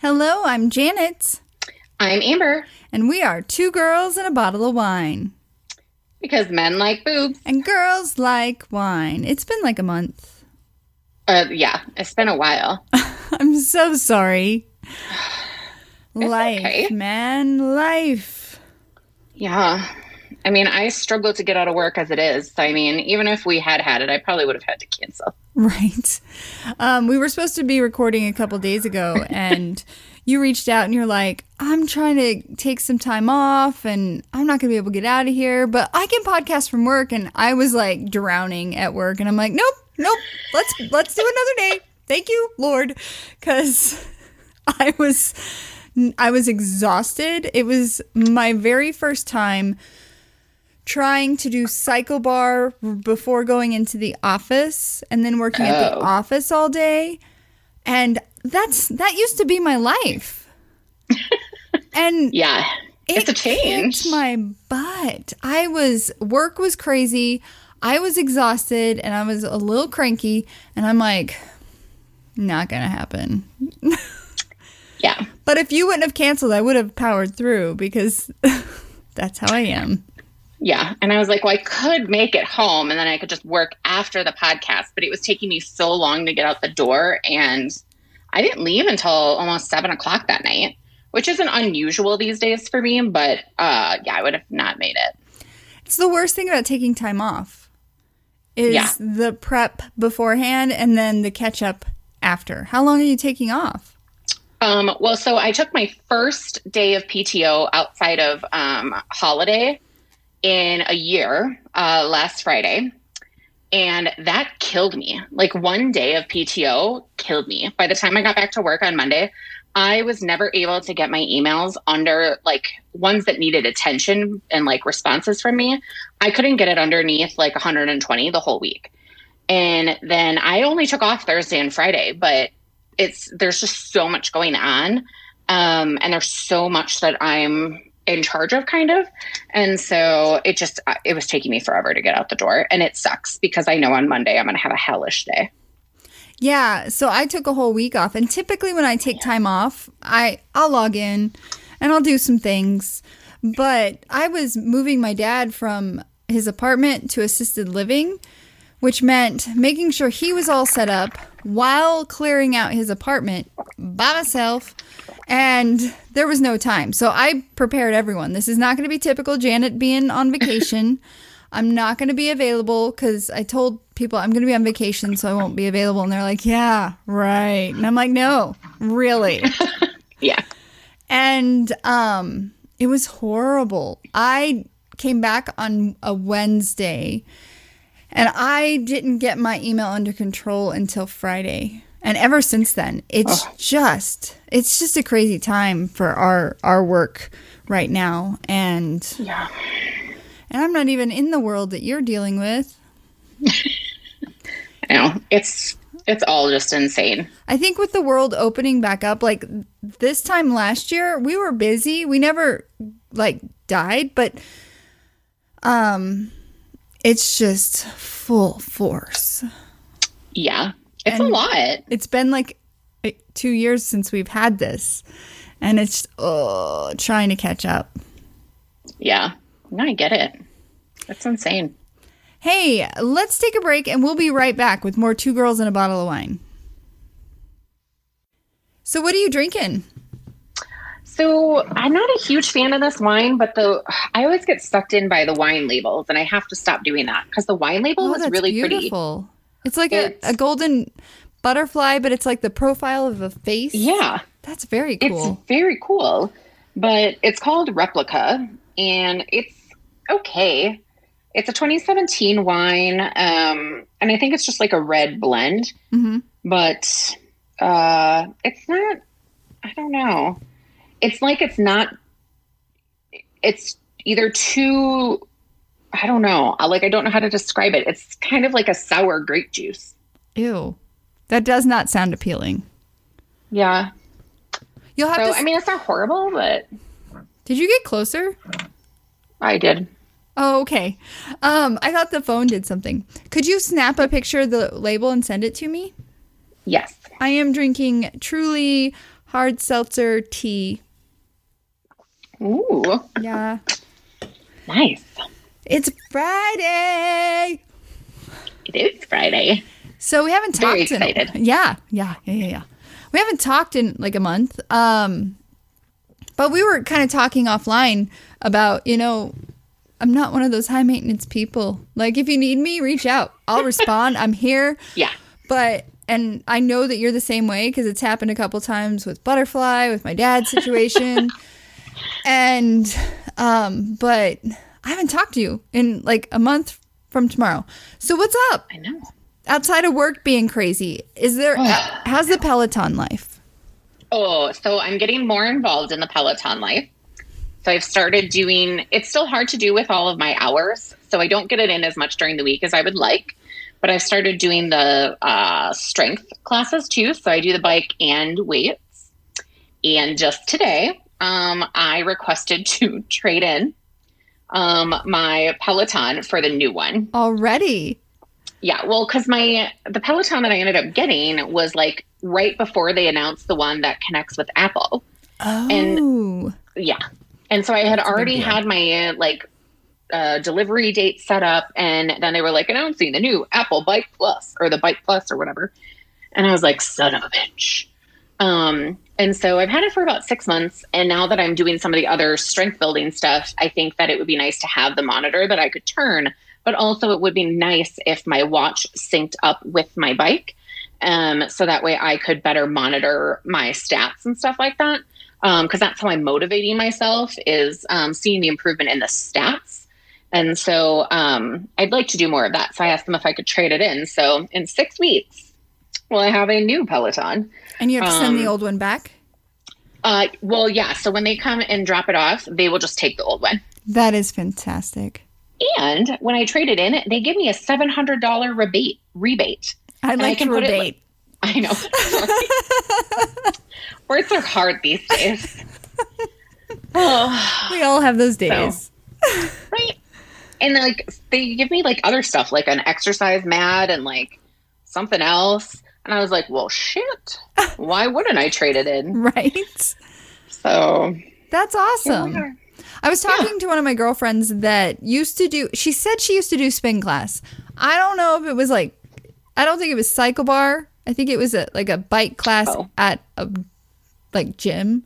Hello, I'm Janet, I'm Amber and we are two girls and a bottle of wine. because men like boobs. And girls like wine. It's been like a month. Uh, yeah, it's been a while. I'm so sorry. life, okay. man, life. Yeah. I mean, I struggle to get out of work as it is. So, I mean, even if we had had it, I probably would have had to cancel. Right. Um, we were supposed to be recording a couple days ago, and you reached out and you're like, I'm trying to take some time off and I'm not going to be able to get out of here, but I can podcast from work. And I was like drowning at work, and I'm like, nope, nope, let's let's do another day. Thank you, Lord, because I was I was exhausted. It was my very first time trying to do cycle bar before going into the office and then working at the Oh. office all day and that's that used to be my life and Yeah. it's a change. kicked my butt i was work was crazy i was exhausted and i was a little cranky and i'm like not gonna happen yeah. but if you wouldn't have canceled i would have powered through because that's how i am Yeah. And I was like, well, I could make it home and then I could just work after the podcast. But it was taking me so long to get out the door. And I didn't leave until almost seven o'clock that night, which isn't unusual these days for me. But uh, yeah, I would have not made it. It's the worst thing about taking time off is Yeah. the prep beforehand and then the catch up after. How long are you taking off? Um, well, so I took my first day of PTO outside of um, holiday in a year uh, last Friday. And that killed me. Like one day of PTO killed me. By the time I got back to work on Monday, I was never able to get my emails under like ones that needed attention and like responses from me. I couldn't get it underneath like 120 the whole week. And then I only took off Thursday and Friday, but it's there's just so much going on um, and there's so much that i'm in charge of kind of. And so it just uh, it was taking me forever to get out the door and it sucks because i know on monday i'm going to have a hellish day. Yeah, so I took a whole week off and typically when I take time off, I I'll log in and I'll do some things. But I was moving my dad from his apartment to assisted living, which meant making sure he was all set up while clearing out his apartment by myself. And there was no time. So I prepared everyone. This is not going to be typical Janet being on vacation. I'm not going to be available because I told people I'm going to be on vacation, so I won't be available. And they're like, yeah, right. And I'm like, no, really. yeah and um, it was horrible. I came back on a Wednesday and I didn't get my email under control until Friday. And ever since then, it's just it's just a crazy time for our our work right now and yeah and I'm not even in the world that you're dealing with. i know it's it's all just insane I think with the world opening back up, like this time last year, we were busy. We never like died, but um it's just full force. yeah it's And- a lot It's been like eh, 2 years since we've had this. And it's oh, trying to catch up. yeah no i get it that's insane Hey, let's take a break and we'll be right back with more two girls and a bottle of wine. So what are you drinking? So I'm not a huge fan of this wine, but the I always get sucked in by the wine labels, and I have to stop doing that because the wine label Oh, that's really pretty. It's like a, It's- a golden butterfly, but it's like the profile of a face. Yeah, That's very cool. it's very cool, but it's called Replica, and it's okay. It's a 2017 wine, um, and I think it's just like a red blend, hmm but uh, it's not. I don't know. It's like it's not. It's either too. I don't know. Like I don't know how to describe it. It's kind of like a sour grape juice. Ew. That does not sound appealing. Yeah. You'll have So to. I mean, it's not horrible, but did you get closer? I did. Oh, okay. Um, I thought the phone did something. Could you snap a picture of the label and send it to me? Yes. I am drinking truly hard seltzer tea. Ooh, Yeah. nice. It's Friday. It is Friday. So we haven't Very talked in excited. yeah, yeah, yeah, yeah, yeah. We haven't talked in like a month. Um but we were kind of talking offline about, you know, I'm not one of those high maintenance people. Like if you need me, reach out. I'll respond. I'm here. Yeah. But and I know that you're the same way because it's happened a couple times with butterfly, with my dad's situation. and um but I haven't talked to you in like a month from tomorrow. So what's up? I know. outside of work being crazy, is there how's the Peloton life? Oh, so I'm getting more involved in the Peloton life. So I've started doing it's still hard to do with all of my hours. So I don't get it in as much during the week as I would like. But I've started doing the uh, strength classes too. So I do the bike and weights. And just today, um, I requested to trade in um, my Peloton for the new one. Already. Yeah, well, because my the Peloton that I ended up getting was like right before they announced the one that connects with Apple. Oh. Yeah, and so I had a big already had my uh, like uh, delivery date set up, and then they were like announcing the new Apple Bike Plus or the Bike Plus or whatever, and I was like, son of a bitch. Um, and so I've had it for about six months, and now that I'm doing some of the other strength building stuff, I think that it would be nice to have the monitor that I could turn, but also it would be nice if my watch synced up with my bike, um, so that way I could better monitor my stats and stuff like that. Because that's how I'm motivating myself is um, seeing the improvement in the stats. And so um, I'd like to do more of that. So I asked them if I could trade it in. So in six weeks, will I have a new Peloton? And you have to send the Um, old one back? Uh, well, yeah. So when they come and drop it off, they will just take the old one. That is fantastic. And when I trade it in, they give me a seven hundred dollar rebate. Rebate. I I like to can put it, rebate. I know. Words are hard these days. Oh, we all have those days. right. And like they give me like other stuff, like an exercise mat and like something else. And I was like, well, shit. Why wouldn't I trade it in? Right? So That's awesome. I was talking to one of my girlfriends that used to do she said she used to do spin class. I don't know if it was like I don't think it was cycle bar. I think it was a like a bike class Oh. at a like gym.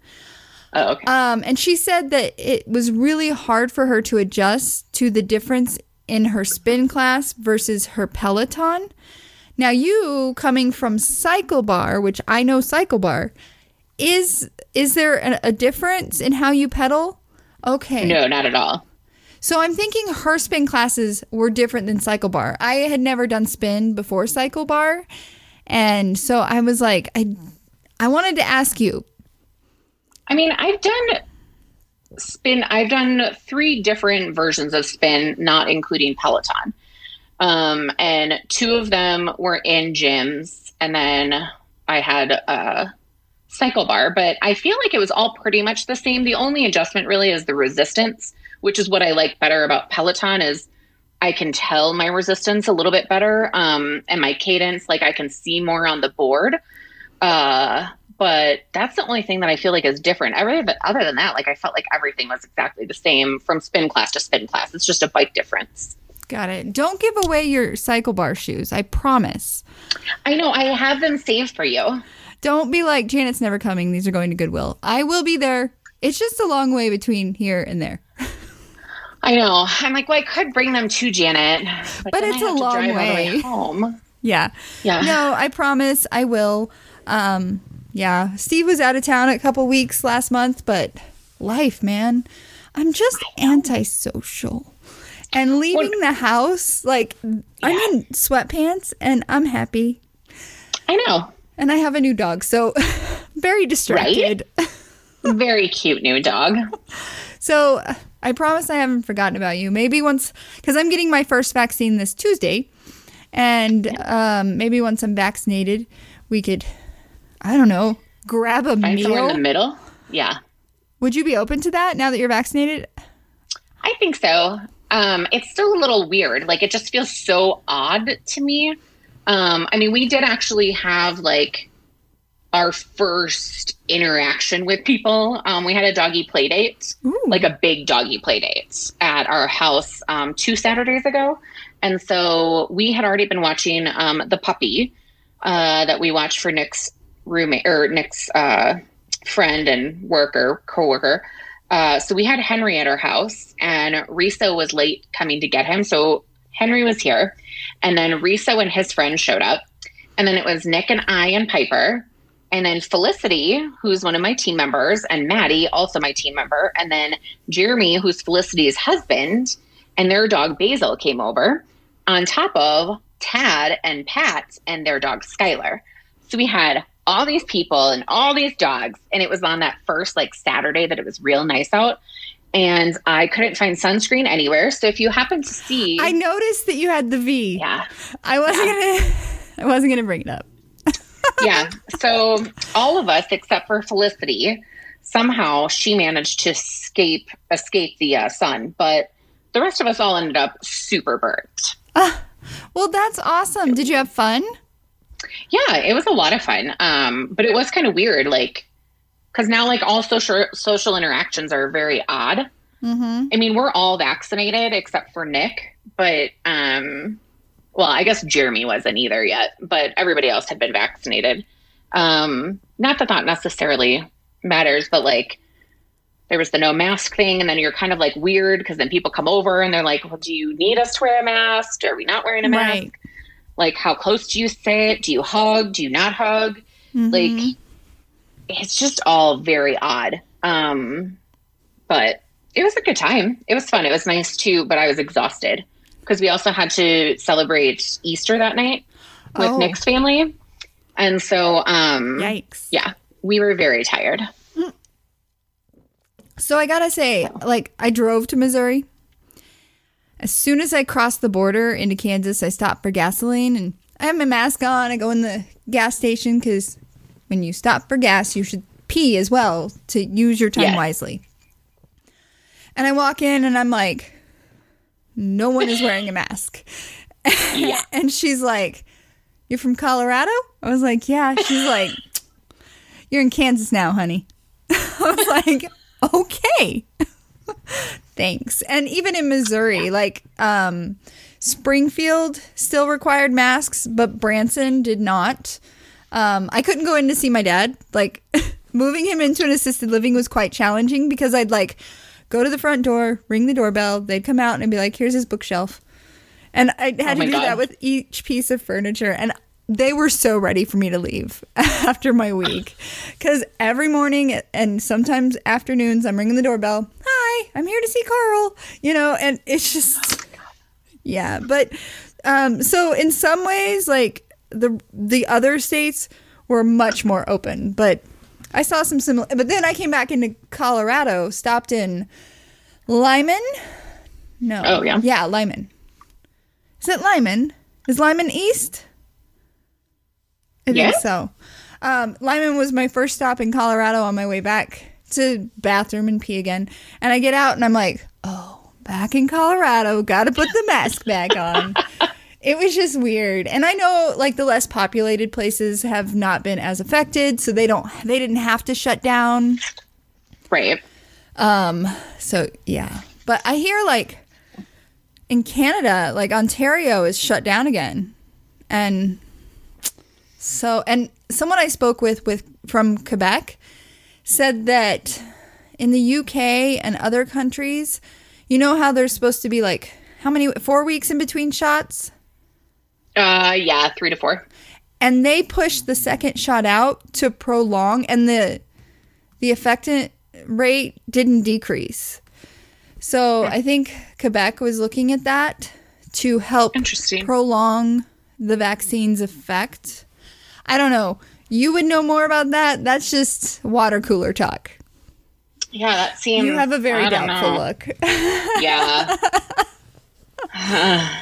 Oh, okay. Um, and she said that it was really hard for her to adjust to the difference in her spin class versus her Peloton. Now, you coming from Cycle Bar, which I know Cycle Bar, is is there a, a difference in how you pedal? Okay. No, not at all. So I'm thinking her spin classes were different than Cycle Bar. I had never done spin before Cycle Bar, and so I was like, I I wanted to ask you. I mean, I've done spin. I've done three different versions of spin, not including Peloton. Um, and two of them were in gyms, and then I had a cycle bar. But I feel like it was all pretty much the same. The only adjustment really is the resistance, which is what I like better about Peloton. Is I can tell my resistance a little bit better, um, and my cadence. Like I can see more on the board. Uh, but that's the only thing that I feel like is different. Other than, other than that, like I felt like everything was exactly the same from spin class to spin class. It's just a bike difference. Got it. Don't give away your Cycle Bar shoes. I promise. I know I have them saved for you. Don't be like Janet's never coming. These are going to Goodwill. I will be there. It's just a long way between here and there. I know. I'm like, well, I could bring them to Janet, but, But it's a long way. home. Yeah. Yeah. No, I promise I will. Um, yeah. Steve was out of town a couple weeks last month, but life, man. I'm just antisocial. And leaving the house, like I'm in sweatpants and I'm happy. I know. And I have a new dog, so very distracted. Very cute new dog. So I promise I haven't forgotten about you. Maybe once, because I'm getting my first vaccine this Tuesday, and um, maybe once I'm vaccinated, we could, I don't know, grab a Find somewhere in the middle. Yeah, Would you be open to that now that you're vaccinated? I think so. Um, it's still a little weird. Like it just feels so odd to me. Um, I mean, we did actually have like our first interaction with people. Um, we had a doggy play date, Ooh. like a big doggy play date at our house um, two Saturdays ago. And so we had already been watching um, The Puppy uh, that we watched for Nick's roommate or Nick's uh, friend and worker, coworker. Uh, so we had Henry at our house, and Risa was late coming to get him. So Henry was here, and then Risa and his friend showed up, and then it was Nick and I and Piper, and then Felicity, who's one of my team members, and Maddie, also my team member, and then Jeremy, who's Felicity's husband, and their dog Basil came over, on top of Tad and Pat and their dog Skylar. So we had all these people and all these dogs, and it was on that first like Saturday that it was real nice out. And I couldn't find sunscreen anywhere. So if you happen to see, I noticed that you had the V. yeah, I wasn't gonna. I wasn't gonna bring it up. yeah. So all of us, except for Felicity, somehow she managed to escape escape the uh, sun, but the rest of us all ended up super burnt. Well, that's awesome. Did you have fun? Yeah, it was a lot of fun. Um, but it was kind of weird, like, because now like all social social interactions are very odd. Mm-hmm. I mean, we're all vaccinated except for Nick, but um, well, I guess Jeremy wasn't either yet, but everybody else had been vaccinated. Um, not that that necessarily matters, but like there was the no mask thing, and then you're kind of like weird because then people come over and they're like, "Well, do you need us to wear a mask? Are we not wearing a mask? Right. Like, how close do you sit? Do you hug? Do you not hug? Mhm. Like, it's just all very odd. Um, but it was a good time. It was fun. It was nice too, but I was exhausted because we also had to celebrate Easter that night with Oh. Nick's family. And so, um, Yikes. yeah, we were very tired. So I gotta say, like, I drove to Missouri. As soon as I crossed the border into Kansas, I stopped for gasoline and I have my mask on. I go in the gas station because when you stop for gas, you should pee as well to use your time Yeah. wisely. And I walk in and I'm like, no one is wearing a mask. Yeah. and she's like, You're from Colorado? I was like, Yeah. She's like, You're in Kansas now, honey. I was like, Okay. Thanks. And even in Missouri, like um Springfield still required masks, but Branson did not. Um, I couldn't go in to see my dad. Like moving him into an assisted living was quite challenging because I'd like go to the front door, ring the doorbell, they'd come out and I'd be like, "Here's his bookshelf," and I had Oh to do God. that with each piece of furniture. And they were so ready for me to leave after my week because every morning and sometimes afternoons I'm ringing the doorbell. Hi, I'm here to see Carl. You know, and it's just yeah. But um, so in some ways, like the the other states were much more open, but I saw some similar. But then I came back into Colorado, stopped in Limon. No. Oh, yeah? Yeah, Limon. Is it Limon? Is Limon East? I Yeah. think so. Um, Limon was my first stop in Colorado on my way back to bathroom and pee again. And I get out and I'm like, oh, back in Colorado, got to put the mask back on. it was just weird. And I know like the less populated places have not been as affected, so they don't they didn't have to shut down. Right. Um, so yeah. But I hear like in Canada, like Ontario is shut down again. And so and someone I spoke with with from Quebec said that in the UK and other countries, you know how there's supposed to be like how many 4 weeks in between shots? Uh, yeah, three to four. and they pushed the second shot out to prolong and the the effectant rate didn't decrease so i think quebec was looking at that to help prolong the vaccine's effect i don't know you would know more about that that's just water cooler talk Yeah, that seems. you have a very doubtful know. look Yeah.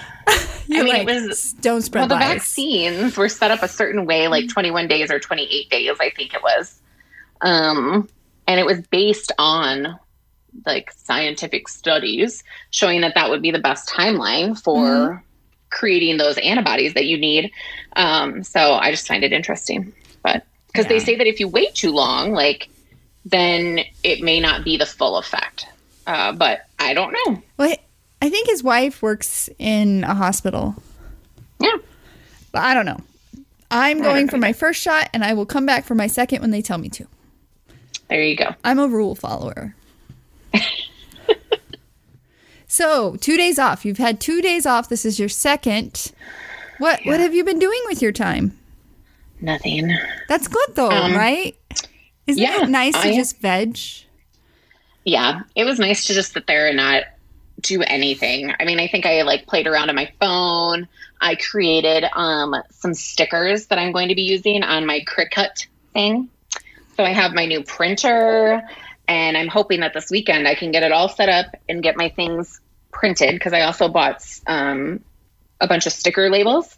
You're mean, it like, was- don't spread. well, spread the lies vaccines were set up a certain way, like 21 days or 28 days, I think it was. Um, and it was based on like scientific studies showing that that would be the best timeline for Mm-hmm. creating those antibodies that you need. Um, so I just find it interesting. Because they say that if you wait too long, like then it may not be the full effect. Uh, but I don't know. Well, I think his wife works in a hospital. Yeah. But I don't know. I'm going for my first shot and I will come back for my second when they tell me to. There you go. I'm a rule follower. so, 2 days off. You've had 2 days off. This is your second. What what have you been doing with your time? Nothing. That's good though, Um, right? Isn't yeah, it nice to I- just veg? Yeah, it was nice to just sit there and not do anything. I mean, I think I like played around on my phone. I created um, some stickers that I'm going to be using on my Cricut thing. So I have my new printer, and I'm hoping that this weekend I can get it all set up and get my things printed because I also bought um, a bunch of sticker labels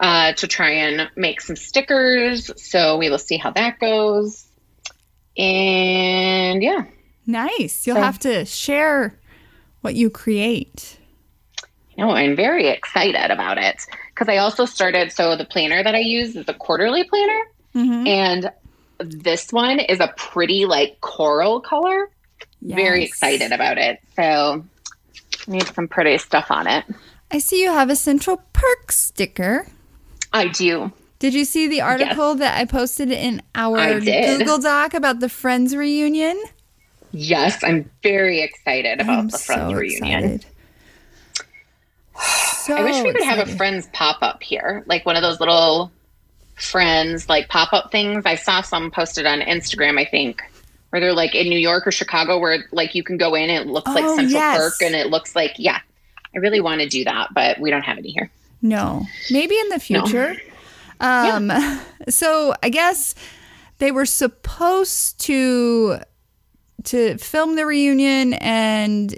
uh, to try and make some stickers. So we will see how that goes. And yeah, Nice. You'll So- have to share what you create. No, I'm very excited about it because I also started. So the planner that I use is a quarterly planner, Mhm. and this one is a pretty like coral color. Very excited about it. So need some pretty stuff on it. I see you have a Central Perk sticker. I do. Did you see the article that I posted in our Google Doc about the Friends reunion? Yes, I'm very excited about I'm the Friends so reunion. So I wish we could have a. Friends pop up here, like one of those little Friends like pop up things. I saw some posted on Instagram, I think, where they're like in New York or Chicago, where like you can go in and it looks like Oh, Central yes. Park, and it looks like yeah. I really want to do that, but we don't have any here. No, maybe in the future. Um, so I guess they were supposed to to film the reunion, and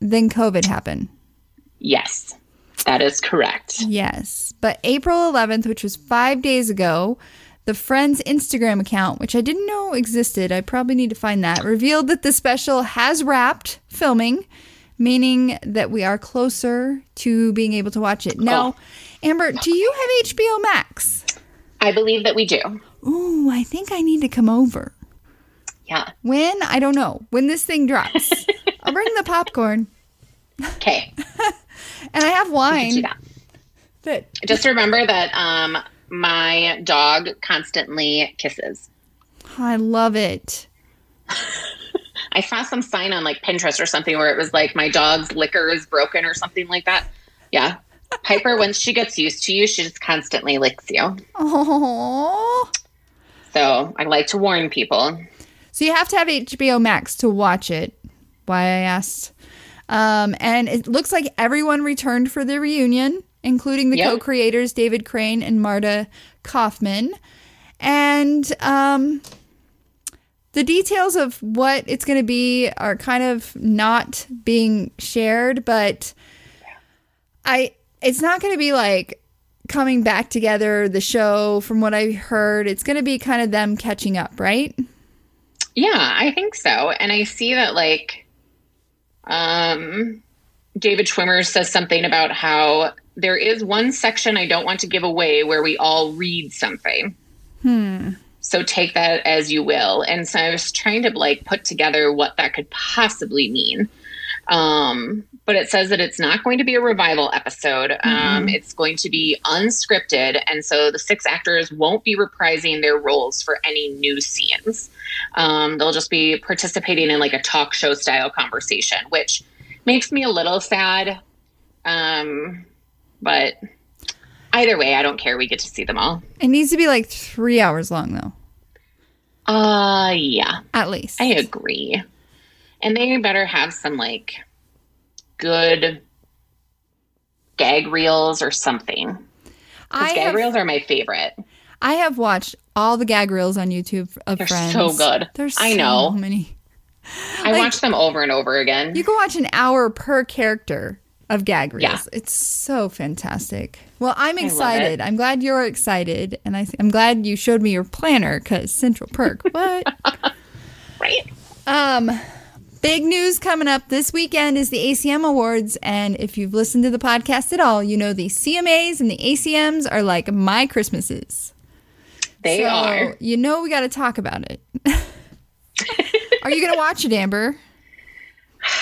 then COVID happened. Yes, that is correct. Yes, but April 11th, which was five days ago, the Friends Instagram account, which I didn't know existed, I probably need to find that, revealed that the special has wrapped filming, meaning that we are closer to being able to watch it. Now, Amber, do you have HBO Max? I believe that we do. Ooh, I think I need to come over. Yeah. When? I don't know. When this thing drops. I'll bring the popcorn. Okay. And I have wine. that. That Just remember that um, my dog constantly kisses. I love it. I saw some sign on like Pinterest or something where it was like my dog's licker is broken or something like that. Yeah. Piper, once she gets used to you, she just constantly licks you. Oh. So I like to warn people. So you have to have HBO Max to watch it. Why I asked. Um, and it looks like everyone returned for the reunion, including the Yep. co-creators David Crane and Marta Kauffman. And um, the details of what it's going to be are kind of not being shared, but I it's not going to be like coming back together the show from what I heard. It's going to be kind of them catching up, right? Yeah, I think so. And I see that like um David Schwimmer says something about how there is one section I don't want to give away where we all read something. Hmm. So take that as you will. And so I was trying to like put together what that could possibly mean. Um, but it says that it's not going to be a revival episode. Um, it's going to be unscripted. And so the six actors won't be reprising their roles for any new scenes. Um, they'll just be participating in like a talk show style conversation, which makes me a little sad. Um, but either way, I don't care. We get to see them all. It needs to be like three hours long, though, Uh, yeah. at least. I agree. And they better have some like good gag reels or something. I Because gag have, reels are my favorite. I have watched all the gag reels on YouTube of They're Friends. so good. There's I know. many. I Like- watch them over and over again. You can watch an hour per character of gag reels. Yeah. It's so fantastic. Well, I'm excited. I'm glad you're excited, and I, I'm glad you showed me your planner because Central Perk. What? right? Um, big news coming up this weekend is the ACM Awards, and if you've listened to the podcast at all, you know the CMAs and the ACMs are like my Christmases. They so, are. You know, we got to talk about it. are you going to watch it, Amber?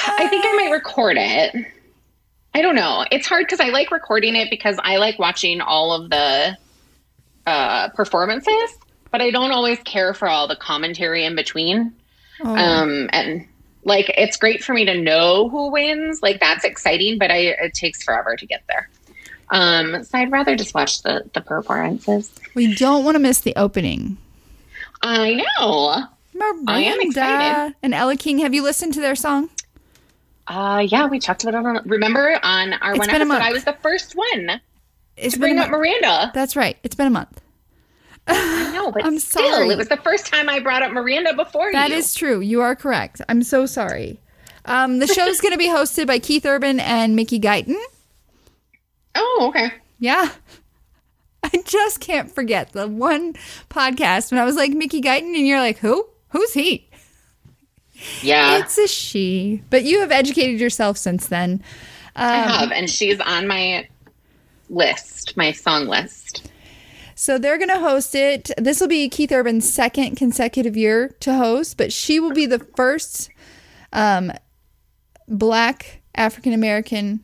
I think I might record it. I don't know. It's hard because I like recording it because I like watching all of the uh, performances, but I don't always care for all the commentary in between. Oh. Um, and like, it's great for me to know who wins. Like, that's exciting, but I it takes forever to get there. Um, so I'd rather just watch the the performances. we don't want to miss the opening. I know. I am excited. and Elle King. Have you listened to their song? Uh, yeah, we talked about it on. Remember on our It's one been a episode, month. I was the first one It's to bring up. Miranda. That's right. It's been a month. I know, but I'm still, sorry. it was the first time I brought up Miranda before That you. is true. You are correct. I'm so sorry. Um, the show's going to be hosted by Keith Urban and Mickey Guyton. Oh, okay. Yeah. I just can't forget the one podcast when I was like Mickey Guyton, and you're like, who? Who's he? Yeah, It's a she. But you have educated yourself since then. I Um, have, and she's on my list, my song list. So they're going to host it. This will be Keith Urban's second consecutive year to host, but she will be the first um, black African American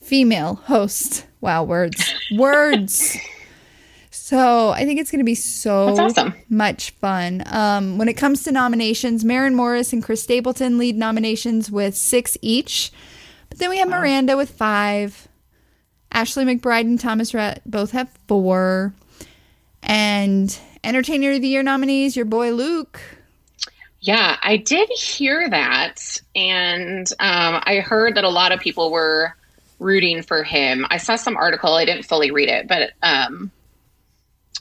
female host. Wow, words. words. So I think it's going to be so awesome. much fun. Um, when it comes to nominations, Maren Morris and Chris Stapleton lead nominations with six each. But then we have Miranda with five. Ashley McBryde and Thomas Rhett both have four. And Entertainer of the Year nominees, your boy Luke. Yeah, I did hear that, and um, I heard that a lot of people were rooting for him. I saw some article. I didn't fully read it, but um,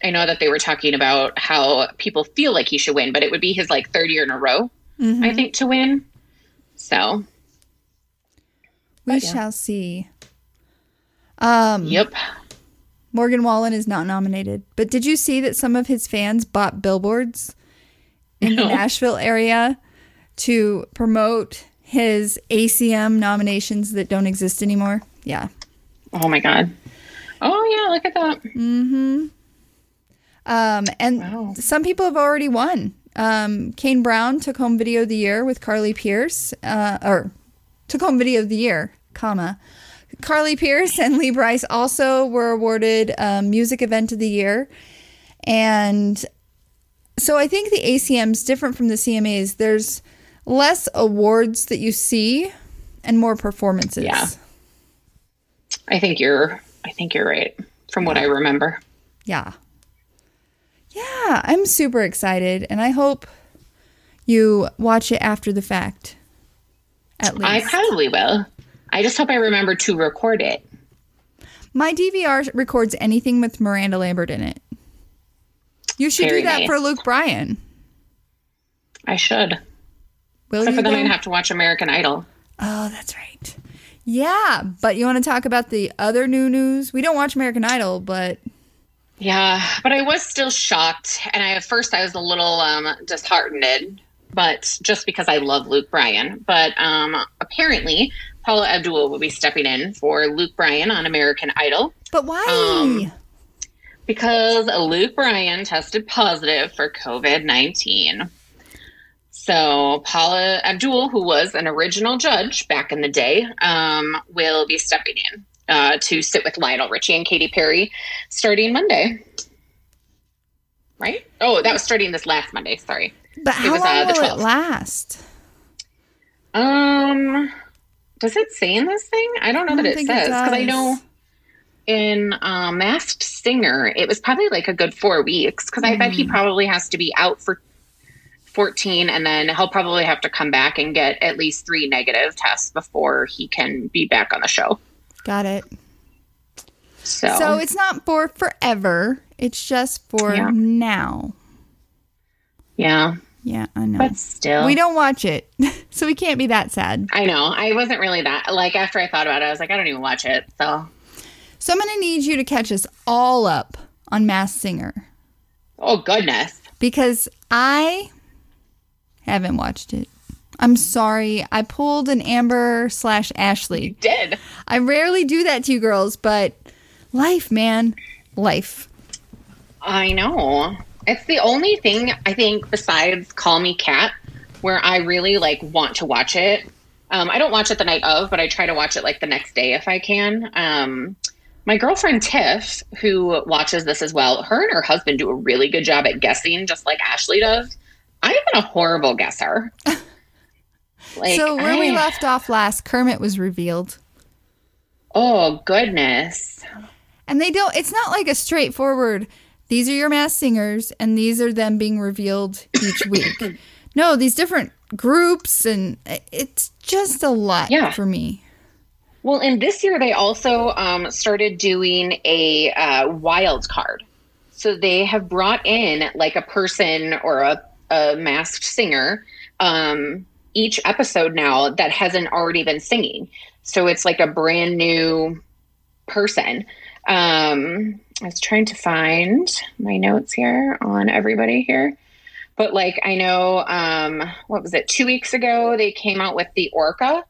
I know that they were talking about how people feel like he should win, but it would be his like third year in a row, I think, to win. So, We But yeah. shall see. Um, yep. Morgan Wallen is not nominated. But did you see that some of his fans bought billboards in the Nashville area to promote his ACM nominations that don't exist anymore? Yeah. Oh my god. Oh yeah, look at that. Um, and Wow. some people have already won. Um, Kane Brown took home Video of the Year with Carly Pearce, uh, or took home Video of the Year, comma. Carly Pearce and Lee Brice also were awarded um, Music Event of the Year. And so I think the ACM's different from the CMAs. There's less awards that you see and more performances. Yeah. I think you're. I think you're right. From what I remember. Yeah. Yeah, I'm super excited and I hope you watch it after the fact. At least I probably will. I just hope I remember to record it. My DVR records anything with Miranda Lambert in it. You should Very do that nice. for Luke Bryan. I should. Will Except you? for then? I'd have to watch American Idol. oh, that's right. Yeah, but you want to talk about the other new news? We don't watch American Idol, but Yeah, but I was still shocked, and I at first I was a little um, disheartened, but just because I love Luke Bryan. But um, apparently, Paula Abdul will be stepping in for Luke Bryan on American Idol but why? Um, because Luke Bryan tested positive for COVID nineteen. So Paula Abdul, who was an original judge back in the day, um, will be stepping in uh, to sit with Lionel Richie and Katy Perry starting Monday. Right? Oh, that was starting this last Monday. Sorry. but how was, uh, long the will it last? Um, does it say in this thing? I don't know I that don't it it says because I know in uh, Masked Singer it was probably like a good four weeks because I bet he probably has to be out for fourteen and then he'll probably have to come back and get at least three negative tests before he can be back on the show. Got it. So, So it's not for forever. It's just for Yeah. now. yeah, Yeah, I know. but still, we don't watch it, so we can't be that sad. I know I wasn't really that like after I thought about it, I was like, I don't even watch it. So, So I'm gonna need you to catch us all up on Mass Singer oh goodness, because I haven't watched it. I'm sorry. I pulled an Amber slash Ashley. did I rarely do that to you girls, but life, man, life. I know. It's the only thing I think besides Call Me Kat where I really like want to watch it. Um, I don't watch it the night of, but I try to watch it like the next day if I can. Um, my girlfriend Tiff, who watches this as well, her and her husband do a really good job at guessing, just like Ashley does. I been a horrible guesser. Like, so where I, we left off last, Kermit was revealed. Oh goodness! And they don't. It's not like a straightforward. These are your mass singers, and these are them being revealed each week. no, these different groups, and it's just a lot yeah. for me. Well, and this year they also um, started doing a uh, wild card. So they have brought in like a person or a, a masked singer um, each episode now that hasn't already been singing. So it's like a brand new person. Um, I was trying to find my notes here on everybody here. But like I know um what was it? 2 weeks ago they came out with the Orca,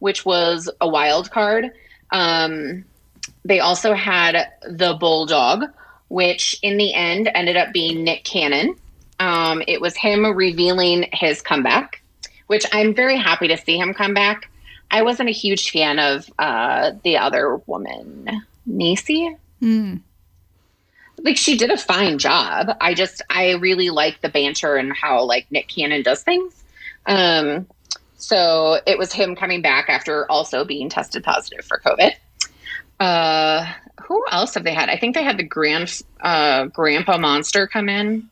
which was a wild card. Um they also had the Bulldog, which in the end ended up being Nick Cannon. Um, it was him revealing his comeback which I'm very happy to see him come back. I wasn't a huge fan of uh, the other woman, Niecy. Mm. Like she did a fine job. I just I really like the banter and how like Nick Cannon does things. Um, so it was him coming back after also being tested positive for COVID. Uh, who else have they had? I think they had the grand uh, Grandpa Monster come in.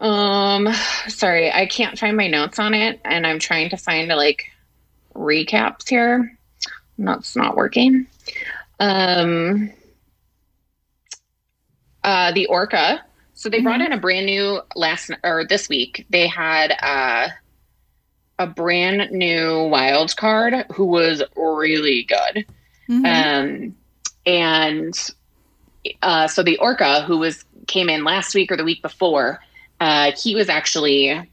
Um, sorry, I can't find my notes on it, and I'm trying to find like recaps here. That's not working. Um, uh, the Orca. So they mm-hmm. brought in a brand new last or this week. They had uh, a brand new wild card who was really good. Mm-hmm. Um, and uh, so the Orca who was came in last week or the week before uh, he was actually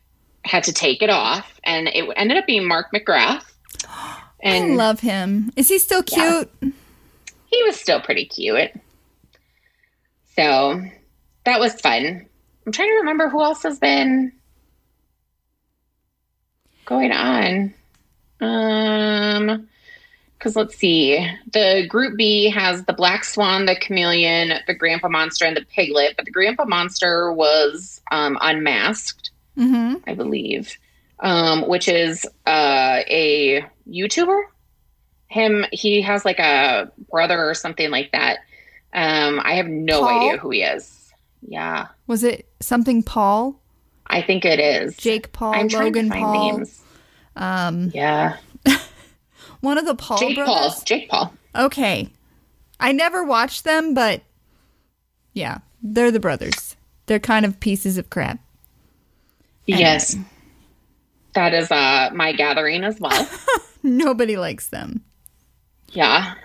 had to take it off, and it ended up being Mark McGrath. And I love him. Is he still cute? Yeah, he was still pretty cute. So that was fun. I'm trying to remember who else has been going on. Um, because let's see, the group B has the Black Swan, the Chameleon, the Grandpa Monster, and the Piglet. But the Grandpa Monster was um, unmasked, mm-hmm. I believe, um, which is uh, a YouTuber. Him, he has like a brother or something like that. Um, I have no Paul? idea who he is. Yeah, was it something Paul? I think it is Jake Paul, I'm Logan Paul. Names. Um, yeah. One of the Paul Jake brothers? Paul. Jake Paul. Okay. I never watched them, but yeah, they're the brothers. They're kind of pieces of crap. Yes. That is uh my gathering as well. Nobody likes them. Yeah.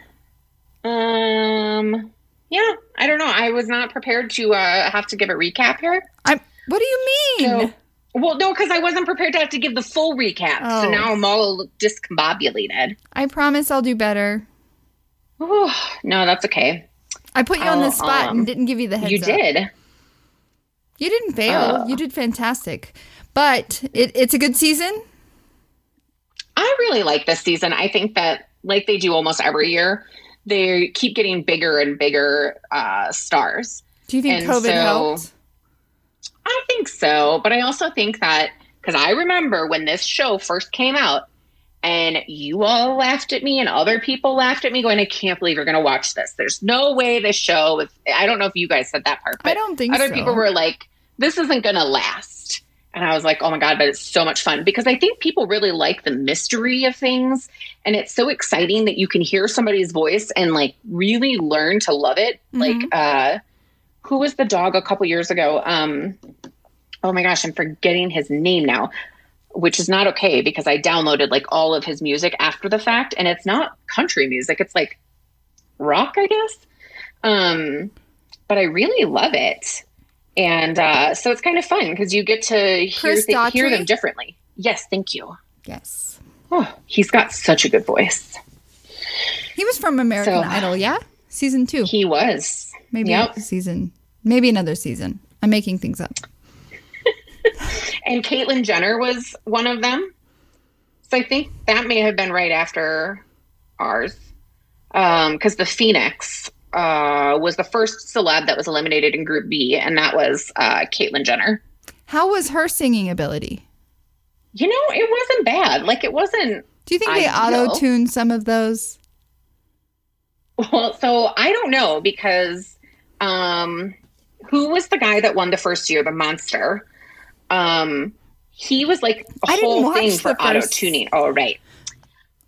Um yeah, I don't know. I was not prepared to uh have to give a recap here. I'm what do you mean? So, well, no, because I wasn't prepared to have to give the full recap. Oh. So now I'm all discombobulated. I promise I'll do better. no, that's okay. I put you I'll, on the spot um, and didn't give you the heads You up. did. You didn't fail. Uh, you did fantastic. But it, it's a good season. I really like this season. I think that, like they do almost every year, they keep getting bigger and bigger uh, stars. Do you think and COVID so, helped? I think so. But I also think that because I remember when this show first came out and you all laughed at me and other people laughed at me going, I can't believe you're going to watch this. There's no way this show, is, I don't know if you guys said that part, but I don't think other so. people were like, this isn't going to last. And I was like, oh my God, but it's so much fun because I think people really like the mystery of things. And it's so exciting that you can hear somebody's voice and like really learn to love it. Mm-hmm. Like, uh, who was the dog a couple years ago? Um, oh my gosh, I'm forgetting his name now, which is not okay because I downloaded like all of his music after the fact, and it's not country music; it's like rock, I guess. Um, but I really love it, and uh, so it's kind of fun because you get to hear th- hear them differently. Yes, thank you. Yes. Oh, he's got such a good voice. He was from American so, Idol, yeah, season two. He was maybe yep. season Maybe another season. I'm making things up. and Caitlyn Jenner was one of them. So I think that may have been right after ours, because um, the Phoenix uh, was the first celeb that was eliminated in Group B, and that was uh, Caitlyn Jenner. How was her singing ability? You know, it wasn't bad. Like it wasn't. Do you think they auto tuned some of those? Well, so I don't know because um, who was the guy that won the first year, the monster? Um, he was like a I whole thing for auto tuning. Oh, right.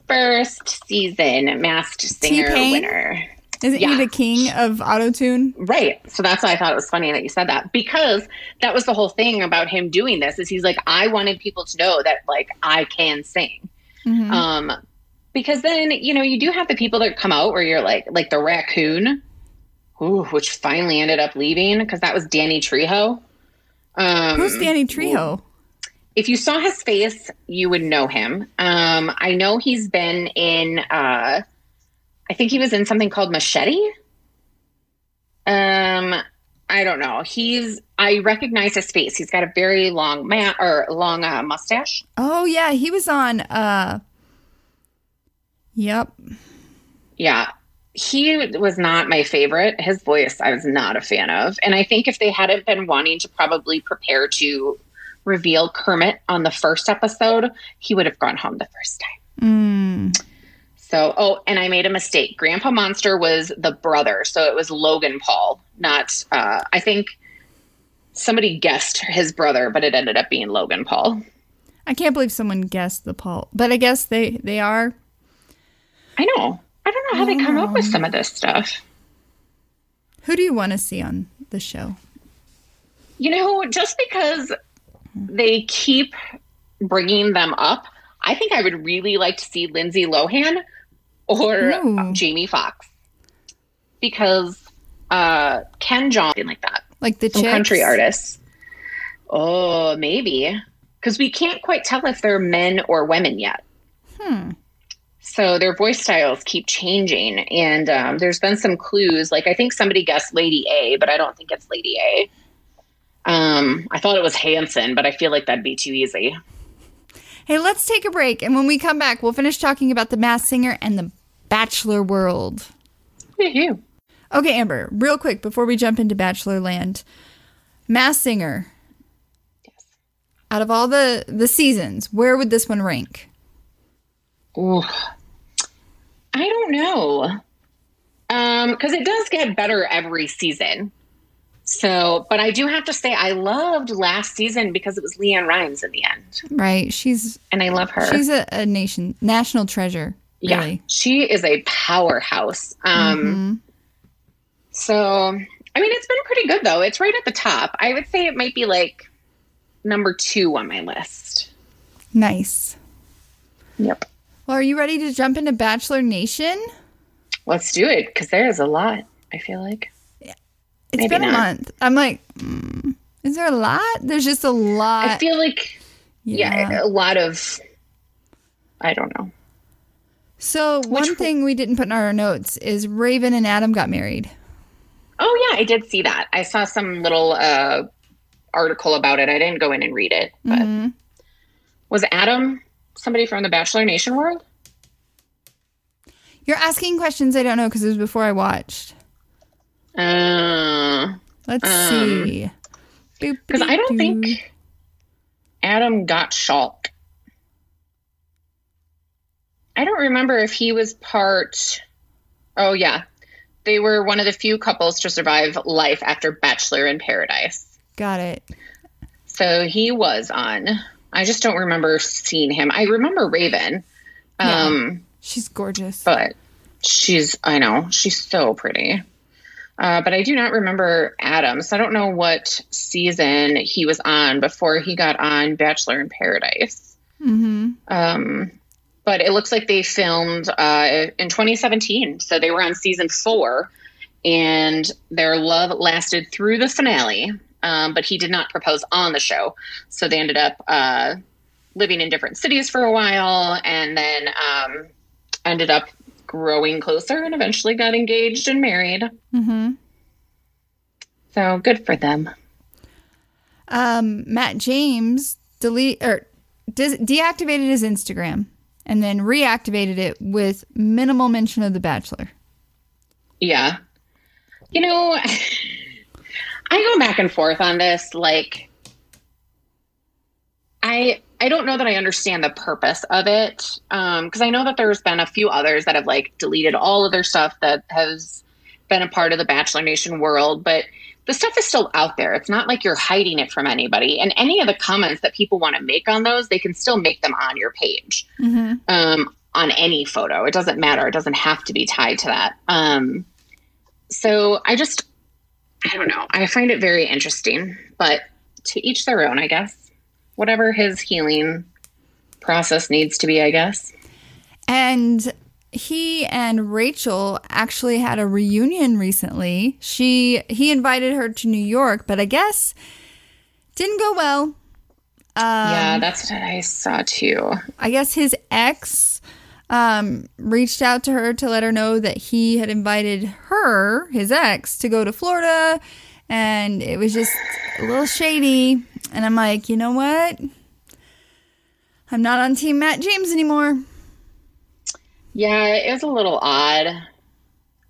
First season Masked Singer T-Pain? winner. Isn't yeah. he the king of auto tune? Right. So that's why I thought it was funny that you said that because that was the whole thing about him doing this is he's like, I wanted people to know that like I can sing. Mm-hmm. Um, because then, you know, you do have the people that come out where you're like, like the raccoon, ooh, which finally ended up leaving because that was Danny Trejo. Um, Who's Danny Trejo? If you saw his face, you would know him. Um, I know he's been in, uh, I think he was in something called Machete. Um, I don't know. He's I recognize his face. He's got a very long man or long uh, mustache. Oh yeah, he was on. uh Yep. Yeah, he was not my favorite. His voice, I was not a fan of, and I think if they hadn't been wanting to probably prepare to reveal Kermit on the first episode, he would have gone home the first time. Mm. So, oh, and I made a mistake. Grandpa Monster was the brother, so it was Logan Paul, not. Uh, I think somebody guessed his brother, but it ended up being Logan Paul. I can't believe someone guessed the Paul, but I guess they they are. I know. I don't know how they come up with some of this stuff. Who do you want to see on the show? You know, just because they keep bringing them up, I think I would really like to see Lindsay Lohan or uh, Jamie Foxx because uh, Ken Jeong like that, like the country artists. Oh, maybe because we can't quite tell if they're men or women yet. Hmm. So their voice styles keep changing, and um, there's been some clues. Like I think somebody guessed Lady A, but I don't think it's Lady A. Um, I thought it was Hanson, but I feel like that'd be too easy. Hey, let's take a break. And when we come back, we'll finish talking about the Masked Singer and the Bachelor world. Yeah. Okay, Amber, real quick before we jump into Bachelor Land. Masked Singer. Yes. Out of all the, the seasons, where would this one rank? Ooh. I don't know. Um, because it does get better every season. So, but I do have to say, I loved last season because it was LeAnn Rimes in the end. Right. She's and I love her. She's a, a nation national treasure. Really. Yeah, she is a powerhouse. Um, mm-hmm. So, I mean, it's been pretty good though. It's right at the top. I would say it might be like number two on my list. Nice. Yep. Well, are you ready to jump into Bachelor Nation? Let's do it because there is a lot. I feel like. yeah. It's Maybe been not. a month. I'm like, mm, is there a lot? There's just a lot. I feel like, yeah, yeah a lot of, I don't know. So Which one thing we didn't put in our notes is Raven and Adam got married. Oh yeah, I did see that. I saw some little uh, article about it. I didn't go in and read it, but mm-hmm. was Adam somebody from the Bachelor Nation world? You're asking questions I don't know because it was before I watched. Uh, Let's um, see. Because I don't think Adam Gottschalk. I don't remember if he was part. Oh, yeah. They were one of the few couples to survive life after Bachelor in Paradise. Got it. So he was on. I just don't remember seeing him. I remember Raven. Yeah, um, she's gorgeous. But she's, I know, she's so pretty. Uh, but I do not remember Adam. So I don't know what season he was on before he got on Bachelor in Paradise. Mm-hmm. Um, but it looks like they filmed uh, in 2017. So they were on season four, and their love lasted through the finale. Um, but he did not propose on the show. So they ended up uh, living in different cities for a while and then um, ended up growing closer and eventually got engaged and married. Mm-hmm. So good for them. Um, Matt James delete or de- deactivated his Instagram and then reactivated it with minimal mention of The Bachelor. Yeah. You know, I go back and forth on this. Like, I I don't know that I understand the purpose of it because um, I know that there's been a few others that have like deleted all of their stuff that has been a part of the Bachelor Nation world, but the stuff is still out there. It's not like you're hiding it from anybody. And any of the comments that people want to make on those, they can still make them on your page mm-hmm. um, on any photo. It doesn't matter. It doesn't have to be tied to that. Um, so I just, I don't know. I find it very interesting, but to each their own, I guess. Whatever his healing process needs to be, I guess. And he and Rachel actually had a reunion recently. She he invited her to New York, but I guess didn't go well. Um, yeah, that's what I saw too. I guess his ex um, reached out to her to let her know that he had invited her, his ex, to go to Florida, and it was just a little shady. And I'm like, you know what? I'm not on Team Matt James anymore. Yeah, it was a little odd.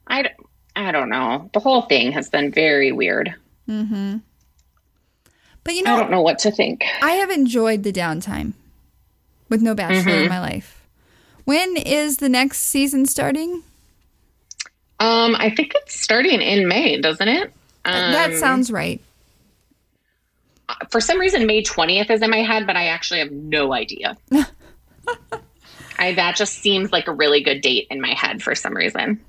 I, I don't know. The whole thing has been very weird. Mm-hmm. But you know, I don't know what to think. I have enjoyed the downtime with no bachelor mm-hmm. in my life. When is the next season starting? Um, I think it's starting in May, doesn't it? Um, that sounds right. For some reason, May 20th is in my head, but I actually have no idea. I that just seems like a really good date in my head for some reason.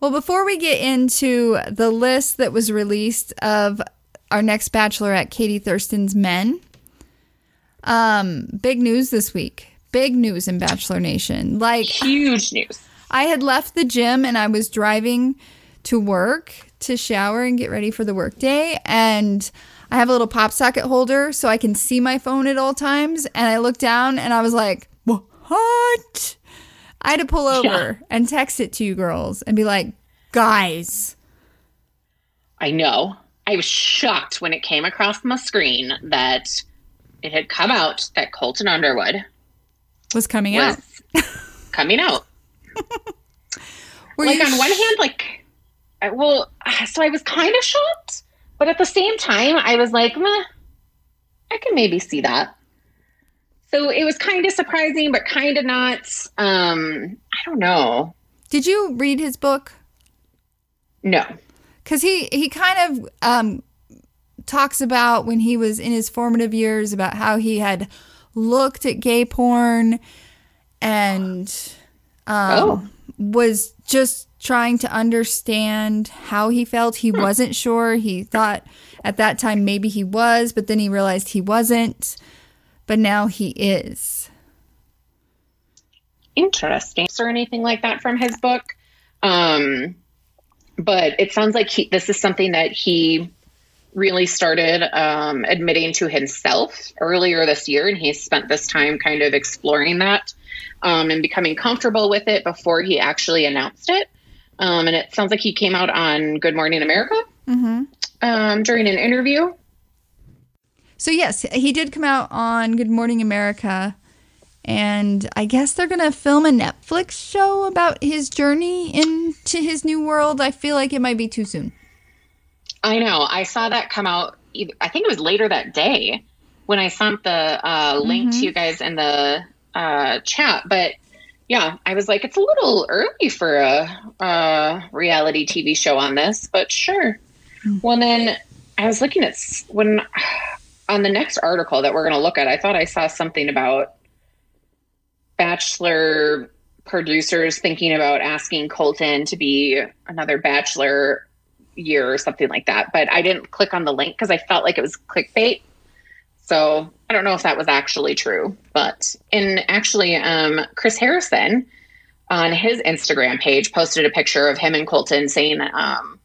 Well, before we get into the list that was released of our next bachelorette, Katie Thurston's men, um, big news this week. Big news in Bachelor Nation. Like huge news. I had left the gym and I was driving to work to shower and get ready for the workday and I have a little pop socket holder so I can see my phone at all times and I looked down and I was like, what? I had to pull over yeah. and text it to you girls and be like, guys. I know. I was shocked when it came across my screen that it had come out that Colton Underwood was coming was out. coming out. like on sh- one hand, like, I, well, so I was kind of shocked, but at the same time, I was like, Meh, I can maybe see that. So it was kind of surprising, but kind of not. Um, I don't know. Did you read his book? No, because he he kind of um, talks about when he was in his formative years about how he had looked at gay porn and um, oh. was just trying to understand how he felt. He hmm. wasn't sure. He thought at that time maybe he was, but then he realized he wasn't but now he is. Interesting. Or anything like that from his book. Um, but it sounds like he, this is something that he really started um, admitting to himself earlier this year, and he spent this time kind of exploring that um, and becoming comfortable with it before he actually announced it. Um, and it sounds like he came out on Good Morning America mm-hmm. Um, during an interview. So yes, he did come out on Good Morning America, and I guess they're gonna film a Netflix show about his journey into his new world. I feel like it might be too soon. I know. I saw that come out. I think it was later that day when I sent the uh, link mm-hmm. to you guys in the uh, chat. But yeah, I was like, it's a little early for a, a reality TV show on this, but sure. Mm-hmm. Well, then I was looking at when on the next article that we're going to look at, I thought I saw something about Bachelor producers thinking about asking Colton to be another Bachelor year or something like that. But I didn't click on the link because I felt like it was clickbait. So I don't know if that was actually true. But in actually, um, Chris Harrison on his Instagram page posted a picture of him and Colton saying um,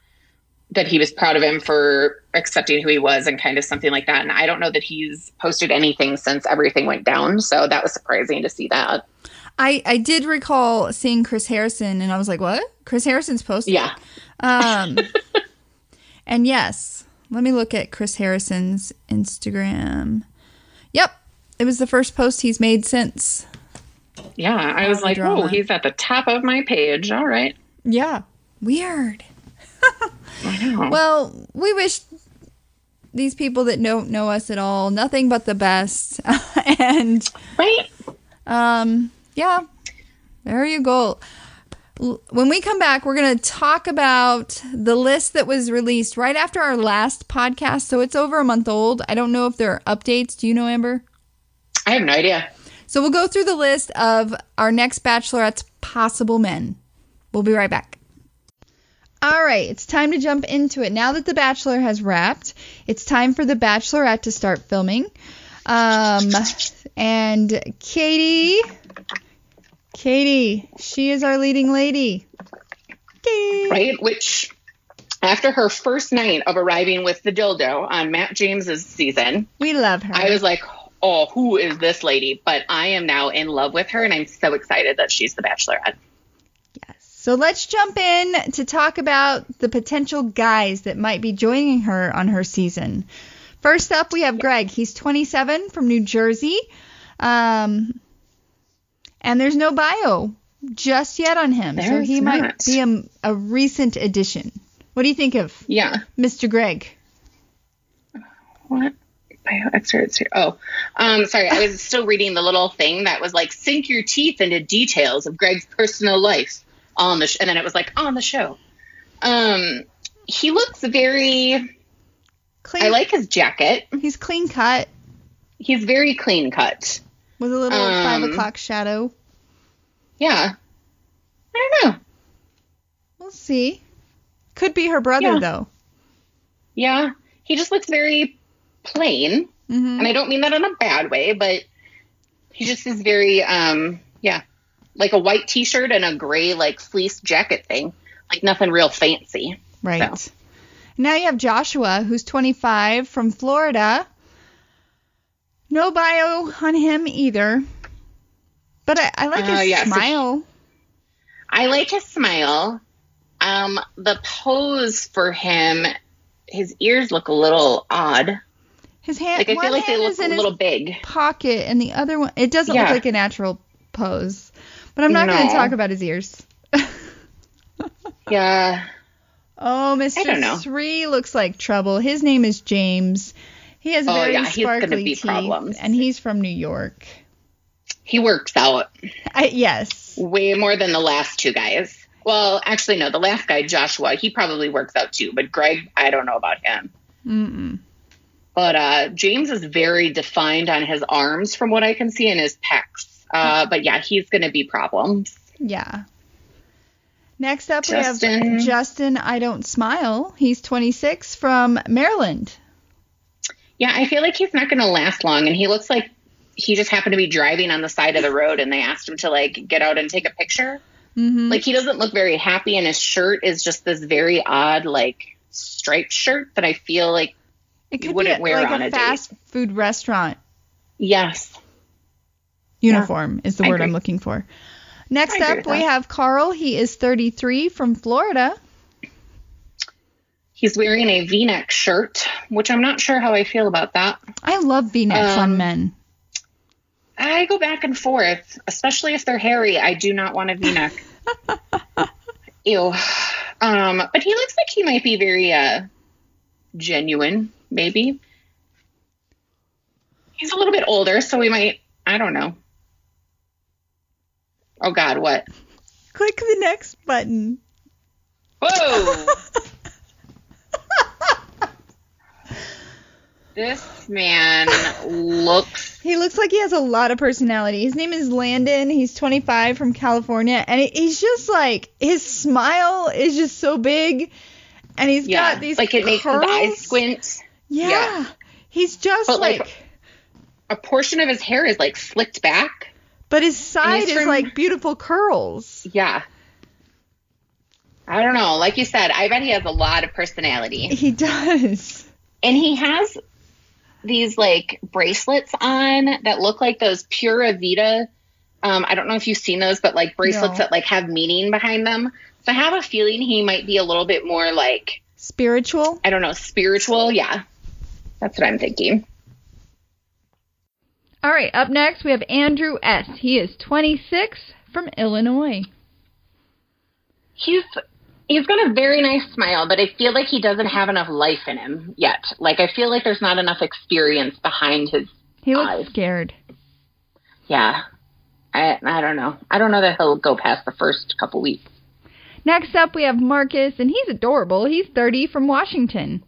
that he was proud of him for accepting who he was and kind of something like that. And I don't know that he's posted anything since everything went down. So that was surprising to see that. I, I did recall seeing Chris Harrison and I was like, what? Chris Harrison's posted? Yeah. Um, And yes, let me look at Chris Harrison's Instagram. Yep, it was the first post he's made since. Yeah, I was like, drama. oh, he's at the top of my page. All right. Yeah, weird. I know. Well, we wish these people that don't know us at all nothing but the best. and right? um, yeah, there you go. When we come back, we're going to talk about the list that was released right after our last podcast. So it's over a month old. I don't know if there are updates. Do you know, Amber? I have no idea. So we'll go through the list of our next bachelorette's possible men. We'll be right back. All right, it's time to jump into it. Now that The Bachelor has wrapped, it's time for The Bachelorette to start filming. Um, and Katie, Katie, she is our leading lady. Katie. Right? Which, after her first night of arriving with the dildo on Matt James's season, We love her. I was like, oh, who is this lady? But I am now in love with her, and I'm so excited that she's the Bachelorette. Yes. So let's jump in to talk about the potential guys that might be joining her on her season. First up, we have Greg. He's 27 from New Jersey. Um, and there's no bio just yet on him. so There's he might be a, a recent addition. What do you think of Yeah. Mr. Greg? What? Bio excerpts here. Oh, um, sorry. I was still reading the little thing that was like, sink your teeth into details of Greg's personal life on the, sh-, and then it was like on the show. Um, he looks very. Clean. I like his jacket. He's clean cut He's very clean cut. With a little five Um, o'clock shadow. Yeah. I don't know. We'll see. Could be her brother Yeah. though. Yeah, he just looks very plain, hmm and I don't mean that in a bad way, but he just is very, um, yeah, like a white T-shirt and a gray like fleece jacket thing, like nothing real fancy. Right. So. Now you have Joshua, who's 25 from Florida. No bio on him either. But I, I like Uh, his yeah, so- smile. I like his smile. Um, the pose for him, his ears look a little odd. his hand, Like I one feel like they look is a little his big. pocket, and the other one, it doesn't look like a natural pose. But I'm not going to talk about his ears. Yeah, Oh, Mr. Three looks like trouble. His name is James. He has Oh, very yeah, sparkly be teeth, problems. and he's from New York. he works out. I, yes. way more than the last two guys. Well, actually, no. The last guy, Joshua, he probably works out too. But Greg, I don't know about him. Mm-mm. But uh, James is very defined on his arms, from what I can see, and his pecs. Uh, but yeah, he's going to be problems. Yeah. Next up, we have Justin. I don't smile. He's 26 from Maryland. Yeah, I feel like he's not going to last long, and he looks like he just happened to be driving on the side of the road, and they asked him to like get out and take a picture. Mm-hmm. Like he doesn't look very happy, and his shirt is just this very odd, like striped shirt that I feel like it you could wouldn't be wear like on a a date. fast food restaurant yes, uniform is the word. I'm looking for. Next up, we have Carl. He is 33 from Florida. He's wearing a V-neck shirt, which I'm not sure how I feel about that. I love V-necks on Um, men. I go back and forth, especially if they're hairy. I do not want a V-neck. Ew. Um, but he looks like he might be very uh, genuine, maybe. He's a little bit older, so we might. I don't know. Oh God, what? Click the next button. Whoa! this man looks He looks like he has a lot of personality. His name is Landon. He's 25 from California, and he's just like his smile is just so big, and he's yeah, got these like it makes his eyes squint. Yeah. yeah. he's just But, like, like, A portion of his hair is like slicked back. but his side is from- like beautiful curls. Yeah. I don't know. Like you said, I bet he has a lot of personality. He does. And he has these like bracelets on that look like those Pura Vida. Um, I don't know if you've seen those, but like bracelets No. that like have meaning behind them. So I have a feeling he might be a little bit more like Spiritual? I don't know, spiritual. Yeah. That's what I'm thinking. All right, up next we have Andrew S. He is 26 from Illinois. He's he's got a very nice smile, but I feel like he doesn't have enough life in him yet. Like I feel like there's not enough experience behind his He looks eyes. scared. Yeah. I I don't know. I don't know that he'll go past the first couple weeks. Next up we have Marcus, and he's adorable. He's 30 from Washington.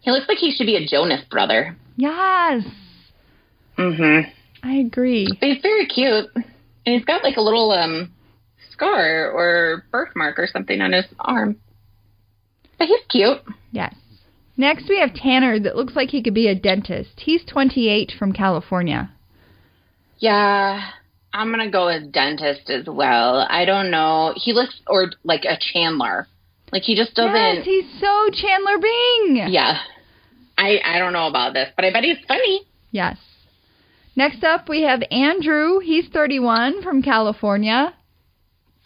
He looks like he should be a Jonas brother. Yes, Mhm. I agree. But he's very cute. And he's got like a little um scar or birthmark or something on his arm. But he's cute. Yes. Next we have Tanner that looks like he could be a dentist. He's 28 from California. Yeah. I'm gonna go with dentist as well. I don't know. He looks or like a Chandler. Like he just doesn't Yes, he's so Chandler Bing. Yeah. I I don't know about this, but I bet he's funny. Yes. Next up we have Andrew. He's 31 from California.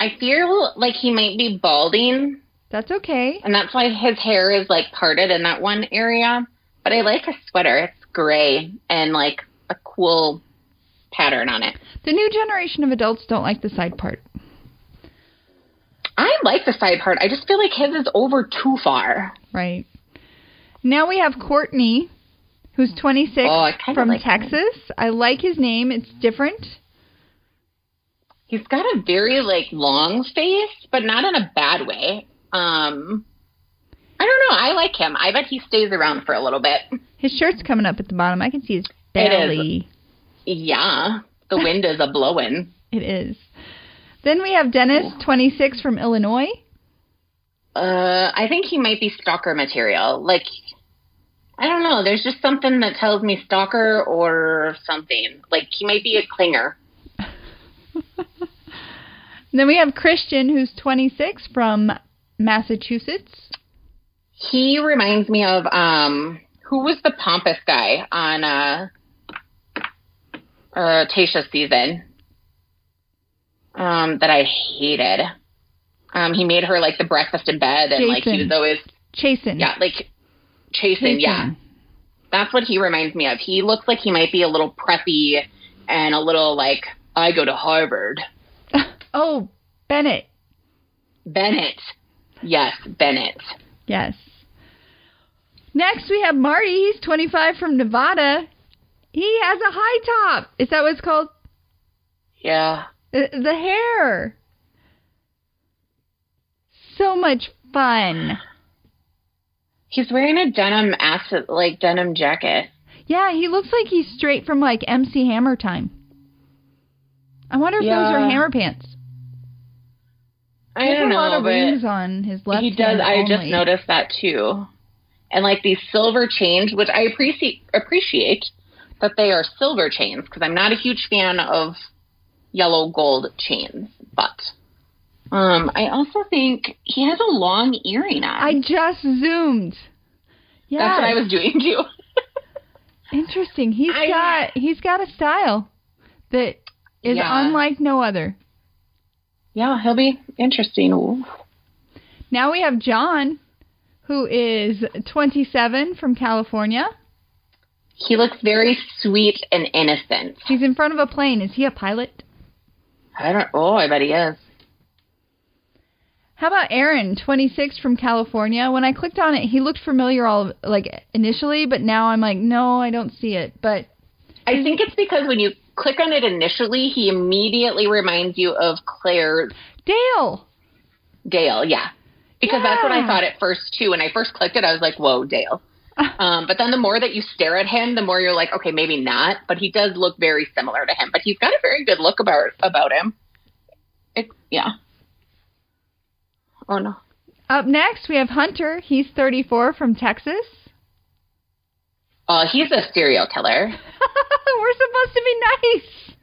I feel like he might be balding, That's okay. and that's why his hair is like parted in that one area. But I like his sweater. It's gray and like a cool pattern on it. The new generation of adults don't like the side part. I like the side part. I just feel like his is over too far. Right. Now we have Courtney, who's 26 Oh, from like him. Texas. I like his name. It's different. He's got a very like long face, but not in a bad way. Um I don't know. I like him. I bet he stays around for a little bit. His shirt's coming up at the bottom. I can see his belly. Yeah. The wind is a blowing. It is. Then we have Dennis, 26 from Illinois. Uh, I think he might be stalker material. Like, I don't know. There's just something that tells me stalker or something. Like, he might be a clinger. Then we have Christian, who's 26 from Massachusetts. He reminds me of um, who was the pompous guy on uh, uh, Tayshia's season? Um, that I hated. Um, he made her like the breakfast in bed, and like he was always chasing. yeah, like chasing. Yeah, That's what he reminds me of. He looks like he might be a little preppy and a little like, I go to Harvard. Oh, Bennett. Bennett. Yes, Bennett. Yes. Next, we have Marty. He's 25 from Nevada. He has a high top. Is that what it's called? Yeah. The, the hair. So much fun. He's wearing a denim acid, like denim jacket. Yeah, he looks like he's straight from like MC Hammer time. I wonder if those are hammer pants. I He has don't a lot know, of rings on his left he does. I just noticed that too. And like these silver chains, which I appreciate appreciate that they are silver chains because I'm not a huge fan of yellow gold chains, but um, I also think he has a long earring on. I just zoomed. Yeah, That's what I was doing too. Interesting. He's I- got he's got a style that is Yeah. unlike no other. Yeah, he'll be interesting. Ooh. Now we have John, who is 27 from California. He looks very sweet and innocent. He's in front of a plane. Is he a pilot? I don't. Oh, I bet he is. How about Aaron, 26 from California? When I clicked on it, he looked familiar all like initially, but now I'm like, no, I don't see it. But I think it's because when you click on it initially, he immediately reminds you of Clare Dale. Dale. Yeah, because that's what I thought at first too. When I first clicked it, I was like, "Whoa, Dale." Um, but then the more that you stare at him, the more you're like, okay, maybe not. But he does look very similar to him. But he's got a very good look about about him. It, yeah. Oh no. Up next, we have Hunter. He's 34 from Texas. Uh, he's a serial killer. We're supposed to be nice.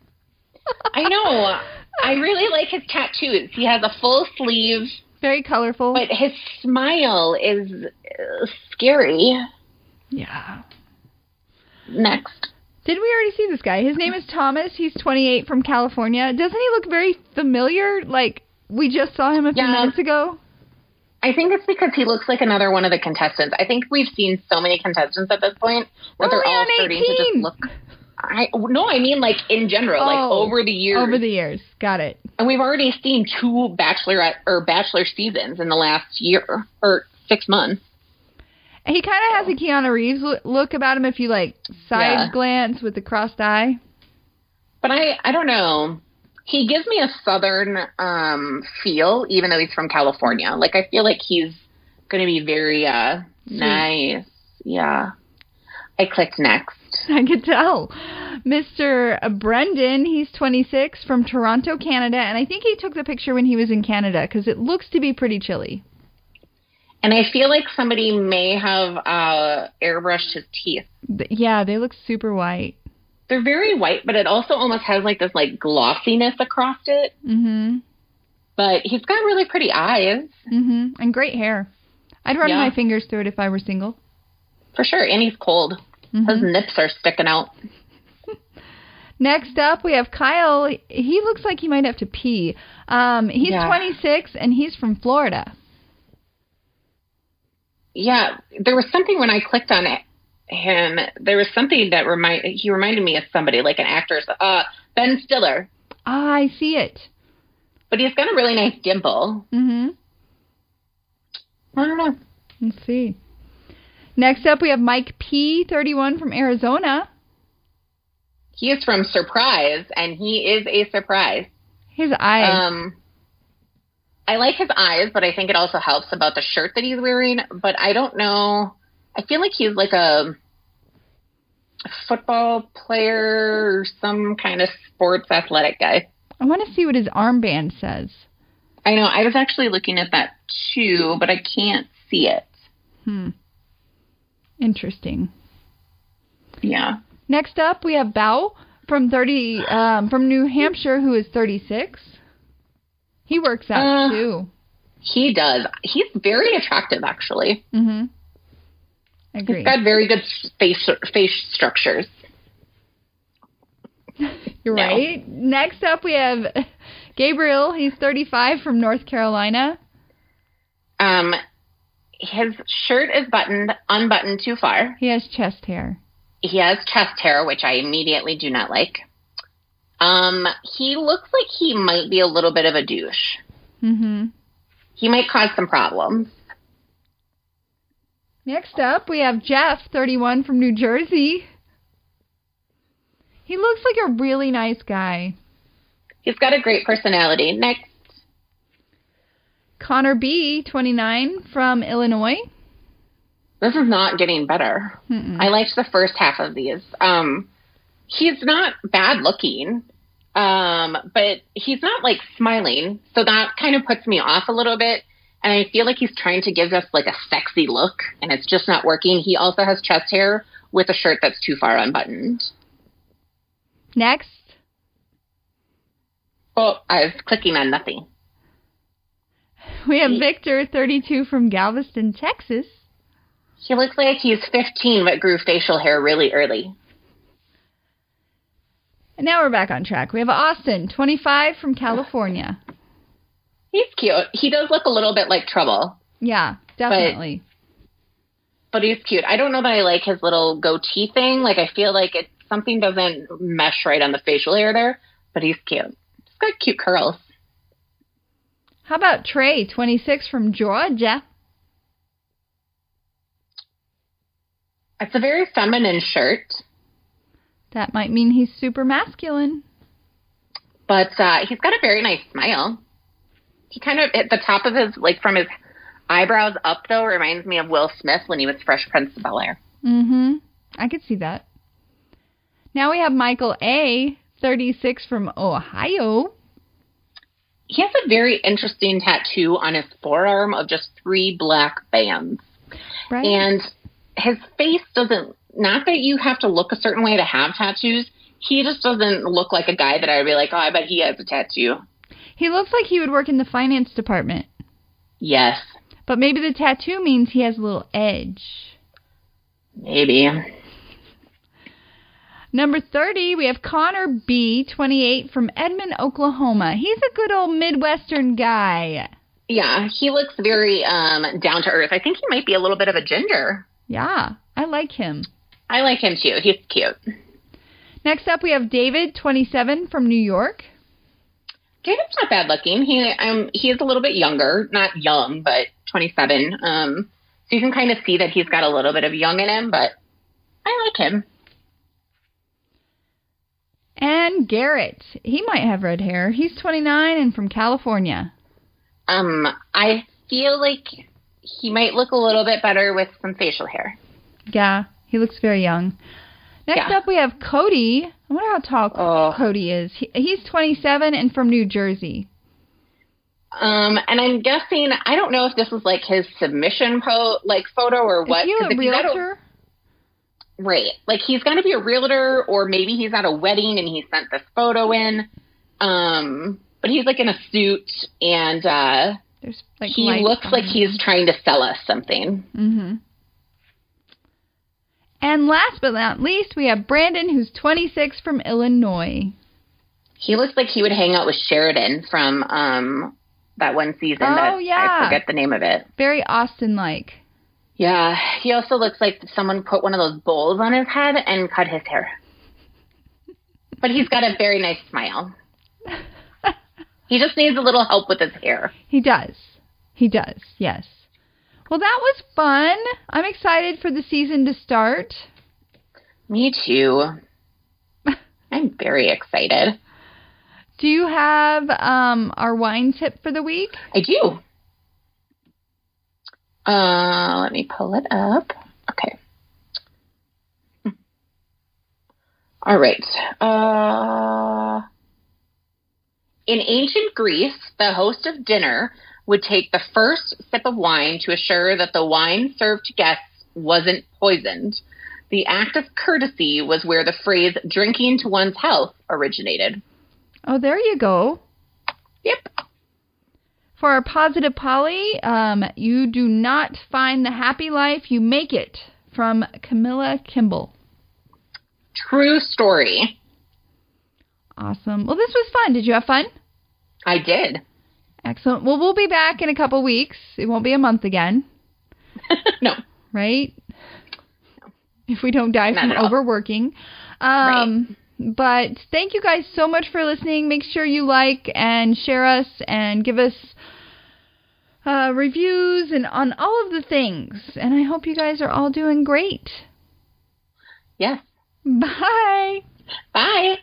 I know. I really like his tattoos. He has a full sleeve, Very colorful. but his smile is uh, scary. yeah. Next. Did we already see this guy? His name is Thomas. He's 28 from California. Doesn't he look very familiar? Like we just saw him a few Yeah. minutes ago. I think it's because he looks like another one of the contestants. I think we've seen so many contestants at this point that they're oh, all on starting to just look. I no, I mean like in general, like Oh, over the years, Over the years. Got it. and we've already seen two bachelorette or bachelor seasons in the last year or six months. He kind of has a Keanu Reeves look about him if you like side Yeah. glance with the crossed eye. But I, I don't know. He gives me a southern um, feel, even though he's from California. Like I feel like he's going to be very uh, nice. Yeah. I clicked next. I could tell. Mr. Brendan, he's 26 from Toronto, Canada, and I think he took the picture when he was in Canada because it looks to be pretty chilly. And I feel like somebody may have uh, airbrushed his teeth. Yeah, they look super white. They're very white, but it also almost has like this like glossiness across it. Mhm. But he's got really pretty eyes Mhm. And great hair. I'd run Yeah. my fingers through it if I were single. for sure. And he's cold. His Mhm. nips are sticking out. Next up, we have Kyle. He looks like he might have to pee. Um, he's Yeah. 26 and he's from Florida. Yeah, there was something when I clicked on it, him. There was something that remind he reminded me of somebody, like an actor, uh, Ben Stiller. Ah, I see it. But he's got a really nice dimple. Mhm. I don't know. Let's see. Next up, we have Mike P, 31 from Arizona. He is from Surprise, and he is a surprise. His eyes. Um, I like his eyes, but I think it also helps about the shirt that he's wearing. But I don't know. I feel like he's like a football player or some kind of sports athletic guy. I want to see what his armband says. I know. I was actually looking at that too, but I can't see it. Hmm. Interesting. Yeah. Next up, we have Bao from 30 um, from New Hampshire, who is 36. He works out Uh, too. He does. He's very attractive, actually. Mhm. Agree. He's got very good face face structures. You're no. right. Next up, we have Gabriel. He's 35 from North Carolina. Um, his shirt is buttoned unbuttoned too far. He has chest hair. He has chest hair, which I immediately do not like. Um, he looks like he might be a little bit of a douche. Mm-hmm. He might cause some problems. Next up, we have Jeff, 31 from New Jersey. He looks like a really nice guy. He's got a great personality. Next, Connor B, 29 from Illinois. this is not getting better. Mm-mm. I liked the first half of these. Um, he's not bad looking, um, but he's not like smiling, so that kind of puts me off a little bit. And I feel like he's trying to give us like a sexy look, and it's just not working. He also has chest hair with a shirt that's too far unbuttoned. Next, Oh, I was clicking on nothing. we have Victor, 32 from Galveston, Texas. He looks like he's 15 but grew facial hair really early. And now we're back on track. We have Austin, 25 from California. He's cute. He does look a little bit like trouble, Yeah, definitely. but he's cute. I don't know that I like his little goatee thing. Like I feel like it something doesn't mesh right on the facial hair there, but he's cute. He's got cute curls. How about Trey, 26 from Georgia? It's a very feminine shirt, That might mean he's super masculine. but uh, he's got a very nice smile. He kind of at the top of his like from his eyebrows up though reminds me of Will Smith when he was Fresh Prince of Bel Air. Mm-hmm. I could see that. Now we have Michael A, 36 from Ohio. He has a very interesting tattoo on his forearm of just three black bands. Right? And his face doesn't, not that you have to look a certain way to have tattoos. He just doesn't look like a guy that I would be like, oh, I bet he has a tattoo. He looks like he would work in the finance department. Yes, But maybe the tattoo means he has a little edge. maybe. Number 30, we have Connor B, 28 from Edmond, Oklahoma. He's a good old Midwestern guy. Yeah, he looks very um, down to earth. I think he might be a little bit of a ginger. Yeah, I like him. I like him too. He's cute. Next up, we have David, 27, from New York. David's not bad looking. He um he is a little bit younger, not young, but 27. Um, so you can kind of see that he's got a little bit of young in him, but I like him. And Garrett, he might have red hair. He's 29 and from California. Um, I feel like he might look a little bit better with some facial hair. Yeah, he looks very young. Next Yeah. up, we have Cody. I wonder how tall Oh. Cody is. He, he's 27 and from New Jersey. Um, and I'm guessing I don't know if this is like his submission po like photo or what. is he a if he's at realtor? right, like he's going to be a realtor, or maybe he's at a wedding and he sent this photo in. Um, but he's like in a suit, and uh, There's like he looks like he's trying to sell us something. Mm-hmm. And last but not least, we have Brandon, who's 26 from Illinois. He looks like he would hang out with Sheridan from um that one season. Oh, that yeah. I forget the name of it. Very Austin-like. Yeah, he also looks like someone put one of those bowls on his head and cut his hair. But he's got a very nice smile. He just needs a little help with his hair. He does. He does. Yes. Well, that was fun. I'm excited for the season to start. Me too. I'm very excited. Do you have um, our wine tip for the week? I do. Uh, let me pull it up. Okay. All right. Uh, in ancient Greece, the host of dinner would take the first sip of wine to assure that the wine served to guests wasn't poisoned. The act of courtesy was where the phrase drinking to one's health originated. Oh, there you go. Yep. For our positive Polly, um, you do not find the happy life, you make it. From Camilla Kimball. True story. Awesome. Well, this was fun. Did you have fun? I did. Excellent. Well, we'll be back in a couple weeks. It won't be a month again, no. right? If we don't die Not from overworking. Um, But thank you guys so much for listening. Make sure you like and share us and give us uh, reviews and on all of the things. And I hope you guys are all doing great. Yes. Bye. Bye.